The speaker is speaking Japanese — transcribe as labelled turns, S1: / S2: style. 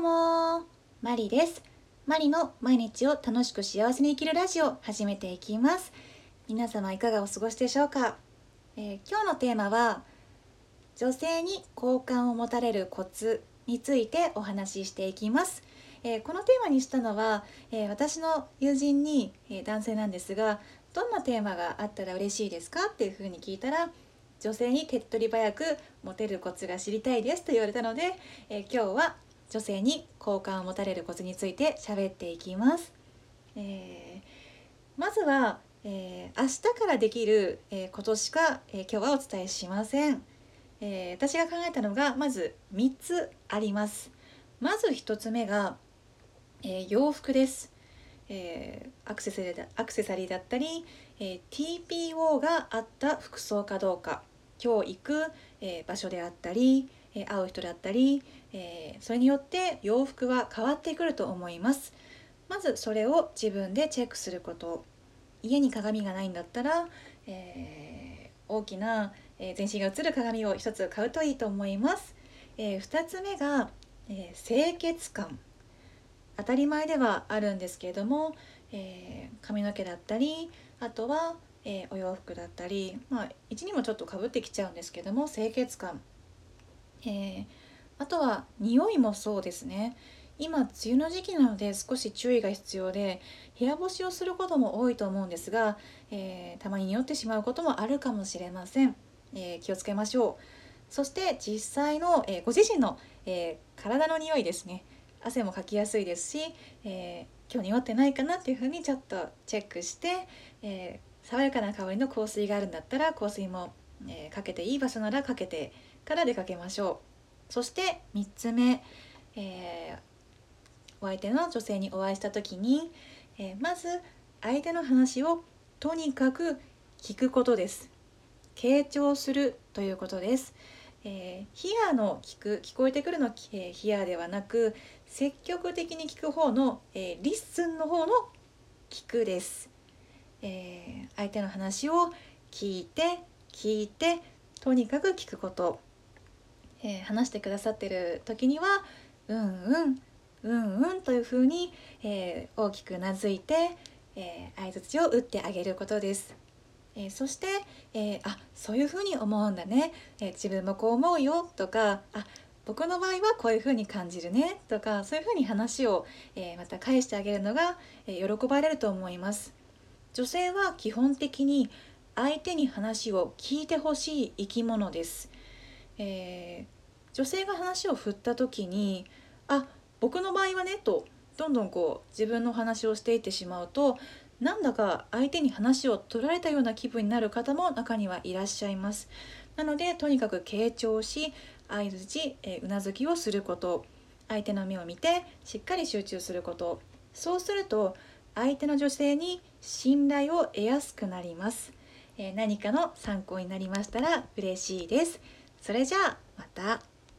S1: うも。マリです。マリの毎日を楽しく幸せに生きるラジオ始めていきます。皆様いかがお過ごしでしょうか、えー、今日のテーマは女性に好感を持たれるコツについてお話ししていきます、えー、このテーマにしたのは、えー、私の友人に、え男性なんですがどんなテーマがあったら嬉しいですかっていうふうに聞いたら女性に手っ取り早くモテるコツが知りたいですと言われたので、え今日は女性に好感を持たれるコツについて喋っていきます。えー、まずは、えー、明日からできる、えー、ことしか、え今日はお伝えしません、え私が考えたのがまず3つあります。まず1つ目が、え洋服です。えアクセサリーアクセサリーだったり、え TPO があった服装かどうか今日行く、え場所であったりえ会う人だったり、えそれによって洋服は変わってくると思います。まずそれを自分でチェックすること。家に鏡がないんだったら、えー、大きな、え全身が映る鏡を1つ買うといいと思います、えー、2つ目が、え清潔感。当たり前ではあるんですけれども、え髪の毛だったりあとは、えお洋服だったりまあ1にもちょっとかぶってきちゃうんですけども清潔感。えー、あとは匂いもそうですね。今梅雨の時期なので少し注意が必要で部屋干しをすることも多いと思うんですが、えー、たまに匂ってしまうこともあるかもしれません、えー、気をつけましょう。そして実際の、えご自身の、え体の匂いですね。汗もかきやすいですし、え今日匂ってないかなっていうふうにちょっとチェックして、え爽やかな香りの香水があるんだったら香水も、えかけていい場所ならかけてから出かけましょう。そして3つ目、えー、お相手の女性にお会いした時に、えー、まず相手の話をとにかく聞くことです。傾聴するということです、えー、ヒアの聞く聞こえてくるの、えー、ヒアではなく積極的に聞く方の、えー、 listen の方の聞くです、えー、相手の話を聞いて聞いてとにかく聞くこと。えー、話してくださってる時には「うんうんうんうん」というふうに、えー、大きくうなずいて、えー、相づちを打ってあげることです。えー、そして、えー、あそういうふうに思うんだね、えー、自分もこう思うよとかあ僕の場合はこういうふうに感じるねとかそういうふうに話を、えまた返してあげるのが、え喜ばれると思います。女性は基本的に相手に話を聞いてほしい生き物です。えー、女性が話を振った時に「あ僕の場合はね」とどんどんこう自分の話をしていってしまうとなんだか相手に話を取られたような気分になる方も中にはいらっしゃいます。なのでとにかく傾聴し相づち、えー、うなずきをすること相手の目を見てしっかり集中することそうすると相手の女性に信頼を得やすくなります、え、何かの参考になりましたら嬉しいです。それじゃあまた。